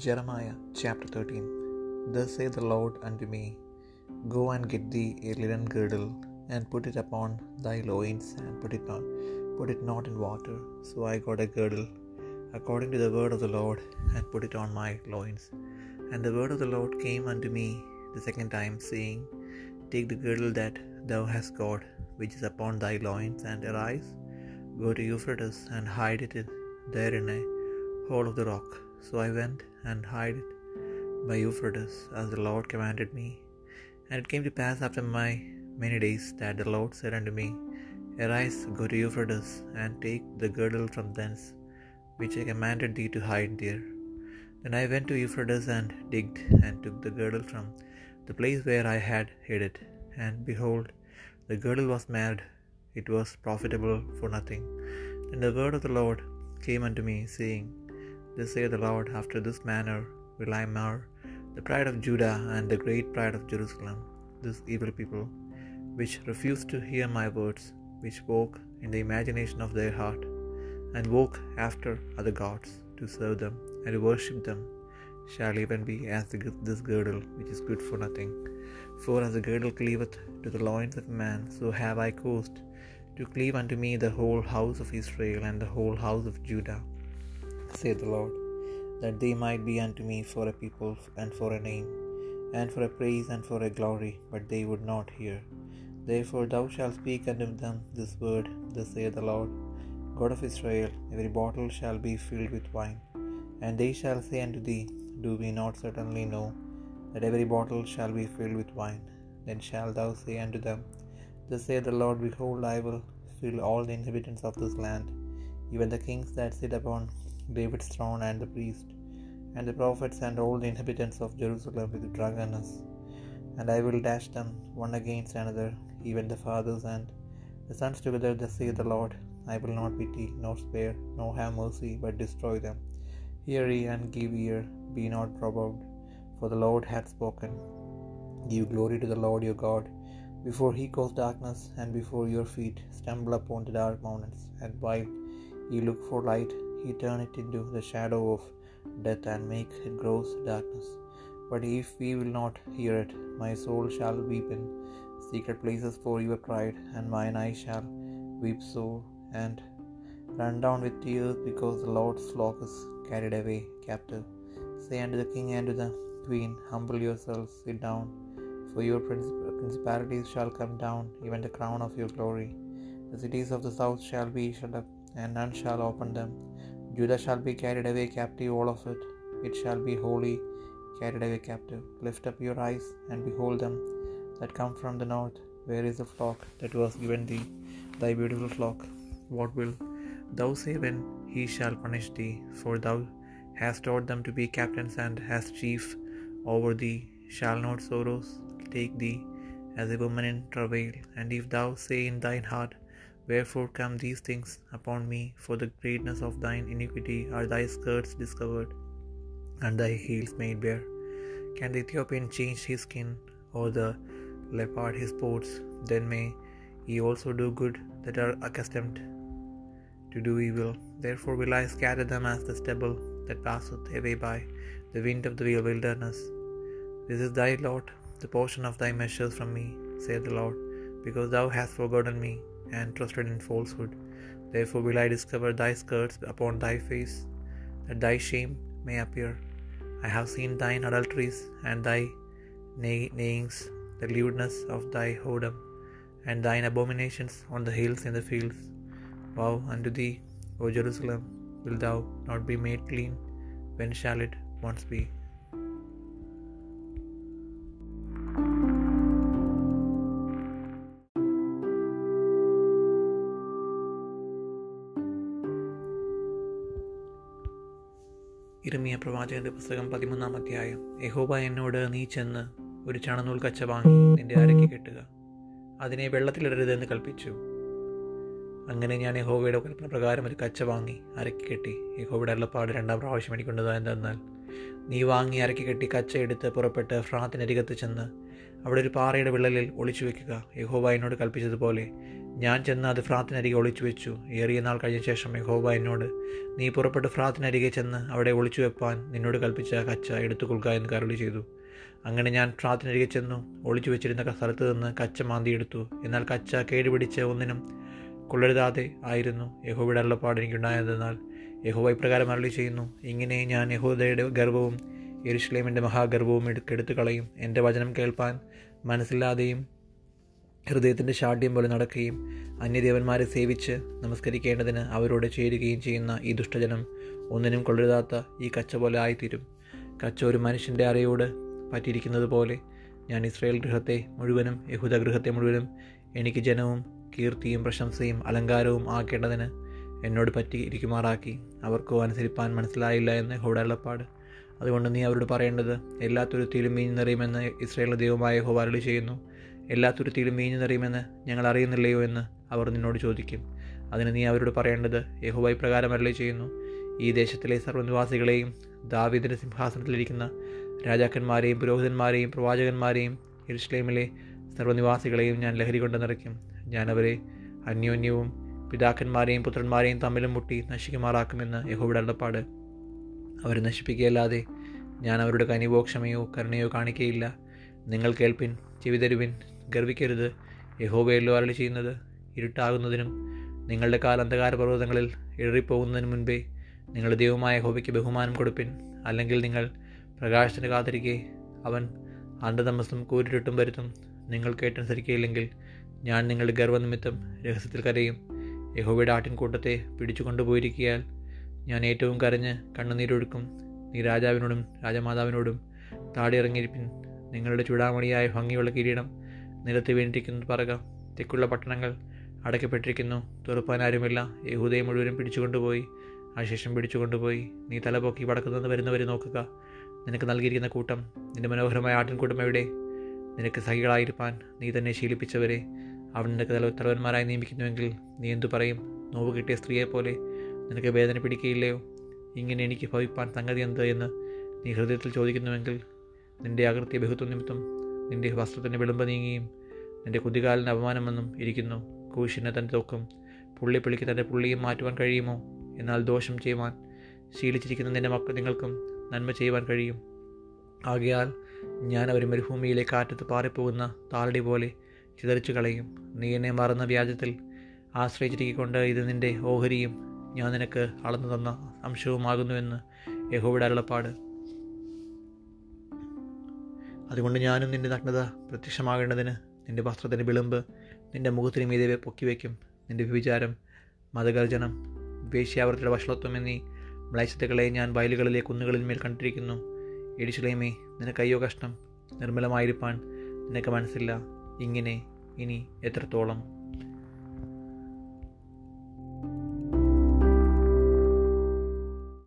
Jeremiah chapter 13 Thus saith the Lord unto me, Go and get thee a linen girdle, and put it upon thy loins, and put it not, put it not in water. So I got a girdle, according to the word of the Lord, and put it on my loins. And the word of the Lord came unto me the second time, saying, Take the girdle that thou hast got, which is upon thy loins, and arise, go to Euphrates, and hide it there in a hole of the rock. So I went and hid it by Euphrates, as the Lord commanded me. And it came to pass after my many days that the Lord said unto me, Arise, go to Euphrates, and take the girdle from thence, which I commanded thee to hide there. Then I went to Euphrates and digged, and took the girdle from the place where I had hid it. And behold, the girdle was marred, it was profitable for nothing. Then the word of the Lord came unto me, saying, Thus saith the Lord, after this manner will I mar the pride of Judah and the great pride of Jerusalem, this evil people, which refused to hear my words, which walk in the imagination of their heart, and walk after other gods to serve them and to worship them, shall even be as this girdle, which is good for nothing. For as the girdle cleaveth to the loins of man, so have I caused to cleave unto me the whole house of Israel and the whole house of Judah, saith the Lord, that they might be unto me for a people and for a name, and for a praise and for a glory, but they would not hear. Therefore thou shalt speak unto them this word, thus saith the Lord, God of Israel, every bottle shall be filled with wine. And they shall say unto thee, Do we not certainly know that every bottle shall be filled with wine? Then shalt thou say unto them, Thus saith the Lord, Behold, I will fill all the inhabitants of this land, even the kings that sit upon David's throne, and the priests, and the prophets, and all the inhabitants of Jerusalem with drunkenness. And I will dash them one against another, even the fathers and the sons together, thus saith the Lord. I will not pity, nor spare, nor have mercy, but destroy them. Hear ye and give ear, be not provoked, for the Lord hath spoken. Give glory to the Lord your God, before he cause darkness, and before your feet stumble upon the dark mountains. And while ye look for light, he turn it into the shadow of death, and make it gross darkness. But if we will not hear it, my soul shall weep in secret places for your pride, and mine eyes shall weep sore, and run down with tears, because the Lord's flock is carried away captive. Say unto the king and to the queen, Humble yourselves, sit down, for your principalities shall come down, even the crown of your glory. The cities of the south shall be shut up, and none shall open them. Judah shall be carried away captive, all of it. It shall be wholly carried away captive. Lift up your eyes and behold them that come from the north. Where is the flock that was given thee, thy beautiful flock? What will thou say when he shall punish thee? For thou hast taught them to be captains and hast chief over thee. Shall not sorrows take thee as a woman in travail? And if thou say in thine heart, Wherefore come these things upon me? For the greatness of thine iniquity are thy skirts discovered, and thy heels made bare. Can the Ethiopian change his skin, or the leopard his spots? Then may ye also do good that are accustomed to do evil. Therefore will I scatter them as the stubble that passeth away by the wind of the wilderness. This is thy lot, the portion of thy measures from me, saith the Lord, because thou hast forgotten me and trusted in falsehood. Therefore will I discover thy skirts upon thy face, that thy shame may appear. I have seen thine adulteries and thy neighings, the lewdness of thy whoredom, and thine abominations on the hills and the fields. Woe unto thee, O Jerusalem! Wilt thou not be made clean? When shall it once be? ഇരമിയ പ്രവാചകന്റെ പുസ്തകം പതിമൂന്നാം അധ്യായം. യഹോബ എന്നോട് നീ ചെന്ന് ഒരു ചണനൂൽ കച്ച വാങ്ങി നിന്റെ അരയ്ക്ക് കെട്ടുക. അതിനെ വെള്ളത്തിലിടരുതെന്ന് കൽപ്പിച്ചു. അങ്ങനെ ഞാൻ യഹോബയുടെ കൽപ്പന പ്രകാരം ഒരു കച്ച വാങ്ങി അരക്കി കെട്ടി. യഹോബയുടെ അള്ളപ്പാട് രണ്ടാം പ്രാവശ്യം എനിക്കുണ്ടതാ എന്തെന്നാൽ നീ വാങ്ങി അരക്കി കെട്ടി കച്ച എടുത്ത് പുറപ്പെട്ട് ഫ്രാത്തിനരികത്ത് ചെന്ന് അവിടെ ഒരു പാറയുടെ വിള്ളലിൽ ഒളിച്ചു വെക്കുക. യഹോബ എന്നോട് കൽപ്പിച്ചതുപോലെ ഞാൻ ചെന്ന് അത് ഫ്രാത്തിനരികെ ഒളിച്ചു വെച്ചു. ഏറിയ നാൾ കഴിഞ്ഞ ശേഷം യഹോബ എന്നോട് നീ പുറപ്പെട്ട് ഫ്രാത്തിനരികെ ചെന്ന് അവിടെ ഒളിച്ചു വെപ്പാൻ നിന്നോട് കൽപ്പിച്ച കച്ച എടുത്തുകൊള്ളുക എന്ന് കരുളി ചെയ്തു. അങ്ങനെ ഞാൻ ഫ്രാത്തിനരികെ ചെന്നു ഒളിച്ചു വെച്ചിരുന്ന സ്ഥലത്ത് നിന്ന് കച്ച മാന്തിയെടുത്തു എന്നാൽ കച്ച കേടുപിടിച്ച ഒന്നിനും കൊള്ളരുതാതെ ആയിരുന്നു യഹോബയുടെ അള്ളപ്പാട് എനിക്കുണ്ടായതെന്നാൽ യഹോവ ഇപ്രകാരം അരളി ചെയ്യുന്നു ഇങ്ങനെ ഞാൻ യഹോദയുടെ ഗർവവും യെരുഷലേമിന്റെ മഹാഗർവവും എടുത്തെടുത്തു കളയും. എന്റെ വചനം കേൾപ്പാൻ മനസ്സില്ലാതെയും ഹൃദയത്തിന്റെ ഷാഠ്യം പോലെ നടക്കുകയും അന്യദേവന്മാരെ സേവിച്ച് നമസ്കരിക്കേണ്ടതിന് അവരോട് ചേരുകയും ചെയ്യുന്ന ഈ ദുഷ്ടജനം ഒന്നിനും കൊള്ളരുതാത്ത ഈ കച്ച പോലെ ആയിത്തീരും. കച്ച ഒരു മനുഷ്യന്റെ അറയോട് പറ്റിയിരിക്കുന്നത് പോലെ ഞാൻ ഇസ്രയേൽ ഗൃഹത്തെ മുഴുവനും യഹൂദ ഗൃഹത്തെ മുഴുവനും എനിക്ക് ജനവും കീർത്തിയും പ്രശംസയും അലങ്കാരവും ആക്കേണ്ടതിന് എന്നോട് പറ്റി ഇരിക്കുമാറാക്കി. അവർക്കോ അനുസരിപ്പാൻ മനസ്സിലായില്ല എന്ന് ഹോടള്ളപ്പാട് അതുകൊണ്ട് നീ അവരോട് പറയേണ്ടത് എല്ലാ തുരുത്തിയിലും മീൻ നിറയുമെന്ന് ഇസ്രയേലിന്റെ ദൈവമായ ഹോവാരളി ചെയ്യുന്നു എല്ലാ തുരുത്തിയിലും വീഞ്ഞു നിറയുമെന്ന് ഞങ്ങൾ അറിയുന്നില്ലയോ എന്ന് അവർ നിന്നോട് ചോദിക്കും. അതിന് നീ അവരോട് പറയേണ്ടത് യഹുബായി പ്രകാരം അരളി ചെയ്യുന്നു. ഈ ദേശത്തിലെ സർവനിവാസികളെയും ദാവീദിന്റെ സിംഹാസനത്തിലിരിക്കുന്ന രാജാക്കന്മാരെയും പുരോഹിതന്മാരെയും പ്രവാചകന്മാരെയും ഇസ്ലേമിലെ സർവനിവാസികളെയും ഞാൻ ലഹരി കൊണ്ട് നിറയ്ക്കും. ഞാനവരെ അന്യോന്യവും പിതാക്കന്മാരെയും പുത്രന്മാരെയും തമ്മിലും മുട്ടി നശിക്കുമാറാക്കുമെന്ന് യഹോയുടെ അള്ളപ്പാട് അവരെ നശിപ്പിക്കുകയല്ലാതെ ഞാൻ അവരുടെ കനിവോ ക്ഷമയോ കരുണയോ കാണിക്കയില്ല. നിങ്ങൾ കേൾപ്പിൻ ചെവിതരുവിൻ ഗർവിക്കരുത്. യഹോബയല്ലോ അരളി ചെയ്യുന്നത്. ഇരുട്ടാകുന്നതിനും നിങ്ങളുടെ കാൽ അന്ധകാര പർവതങ്ങളിൽ ഇഴറിപ്പോകുന്നതിന് മുൻപേ നിങ്ങളുടെ ദൈവമായ യഹോബയ്ക്ക് ബഹുമാനം കൊടുപ്പിൻ. അല്ലെങ്കിൽ നിങ്ങൾ പ്രകാശത്തിന് കാത്തിരിക്കെ അവൻ അന്ധതമസ്സും കൂരിട്ടും വരുത്തും. നിങ്ങൾ കേട്ടനുസരിക്കയില്ലെങ്കിൽ ഞാൻ നിങ്ങളുടെ ഗർവനിമിത്തം രഹസ്യത്തിൽ കരയും. യഹോബയുടെ ആട്ടിൻകൂട്ടത്തെ പിടിച്ചു കൊണ്ടുപോയിരിക്കിയാൽ ഞാൻ ഏറ്റവും കരഞ്ഞ് കണ്ണുനീരൊഴുക്കും. നീ രാജാവിനോടും രാജമാതാവിനോടും താടിയിറങ്ങിയിരിപ്പിൻ. നിങ്ങളുടെ ചൂടാമണിയായ ഭംഗിയുള്ള കിരീടം നിലത്ത് വീണിരിക്കുന്നു പറക. തെക്കുള്ള പട്ടണങ്ങൾ അടയ്ക്കപ്പെട്ടിരിക്കുന്നു. തുറപ്പാനാരുമില്ല. യഹൂദയെ മുഴുവനും പിടിച്ചുകൊണ്ടുപോയി. ശേഷം പിടിച്ചുകൊണ്ടുപോയി. നീ തലപൊക്കി വടക്കുന്നത് വരുന്നവരെ നോക്കുക. നിനക്ക് നൽകിയിരിക്കുന്ന കൂട്ടം നിന്റെ മനോഹരമായ ആട്ടിൻകൂട്ടം എവിടെ? നിനക്ക് സഹികളായിരിക്കാൻ നീ തന്നെ ശീലിപ്പിച്ചവരെ. അവൻ നിനക്ക് തല തലവന്മാരായി നിയമിക്കുന്നുവെങ്കിൽ നീ എന്തു പറയും? നോവ് കിട്ടിയ സ്ത്രീയെ പോലെ നിനക്ക് വേദന പിടിക്കുകയില്ലയോ? ഇങ്ങനെ എനിക്ക് ഭവിപ്പാൻ സംഗതി എന്ത് എന്ന് നീ ഹൃദയത്തിൽ ചോദിക്കുന്നുവെങ്കിൽ നിന്റെ അകൃത്യ ബഹുത്വ നിമിത്തം നിന്റെ വസ്ത്രത്തിന്റെ വിളമ്പ് നീങ്ങിയും നിന്റെ കുതികാലിന് അപമാനമെന്നും ഇരിക്കുന്നു. കൂശിനെ തന്റെ തൊക്കും പുള്ളിപ്പിളിക്ക് തന്റെ പുള്ളിയും മാറ്റുവാൻ കഴിയുമോ? എന്നാൽ ദോഷം ചെയ്യുവാൻ ശീലിച്ചിരിക്കുന്ന നിന്റെ മക്കൾ നിങ്ങൾക്കും നന്മ ചെയ്യുവാൻ കഴിയും. ആകയാൽ ഞാൻ അവർ മരുഭൂമിയിലെ കാറ്റത്ത് പാറിപ്പോകുന്ന താളടി പോലെ ചിതറിച്ചു കളയും. നീ എന്നെ മറന്ന വ്യാജത്തിൽ ആശ്രയിച്ചിരിക്കൊണ്ട് ഇത് നിന്റെ ഓഹരിയും ഞാൻ നിനക്ക് അളന്നു തന്ന അംശവുമാകുന്നുവെന്ന് യഹോവിടെ അരുളപ്പാട്. അതുകൊണ്ട് ഞാനും നിന്റെ നഗ്നത പ്രത്യക്ഷമാകേണ്ടതിന് നിന്റെ വസ്ത്രത്തിന്റെ വിളിമ്പ് നിന്റെ മുഖത്തിന് മീതെ പൊക്കി വയ്ക്കും നിന്റെ വിചാരം മതഗർജനം വേശ്യാവൃത്തിയുടെ വഷളത്വം എന്നീ മ്ലേച്ഛതകളെ ഞാൻ വയലുകളിലെ കുന്നുകളിൽ മേൽ കണ്ടിരിക്കുന്നു. എടിശിലേമേ നിനക്ക് അയ്യോ കഷ്ടം. നിർമ്മലമായിരിക്കാൻ നിനക്ക് മനസ്സില്ല. ഇങ്ങനെ ഇനി എത്രത്തോളം?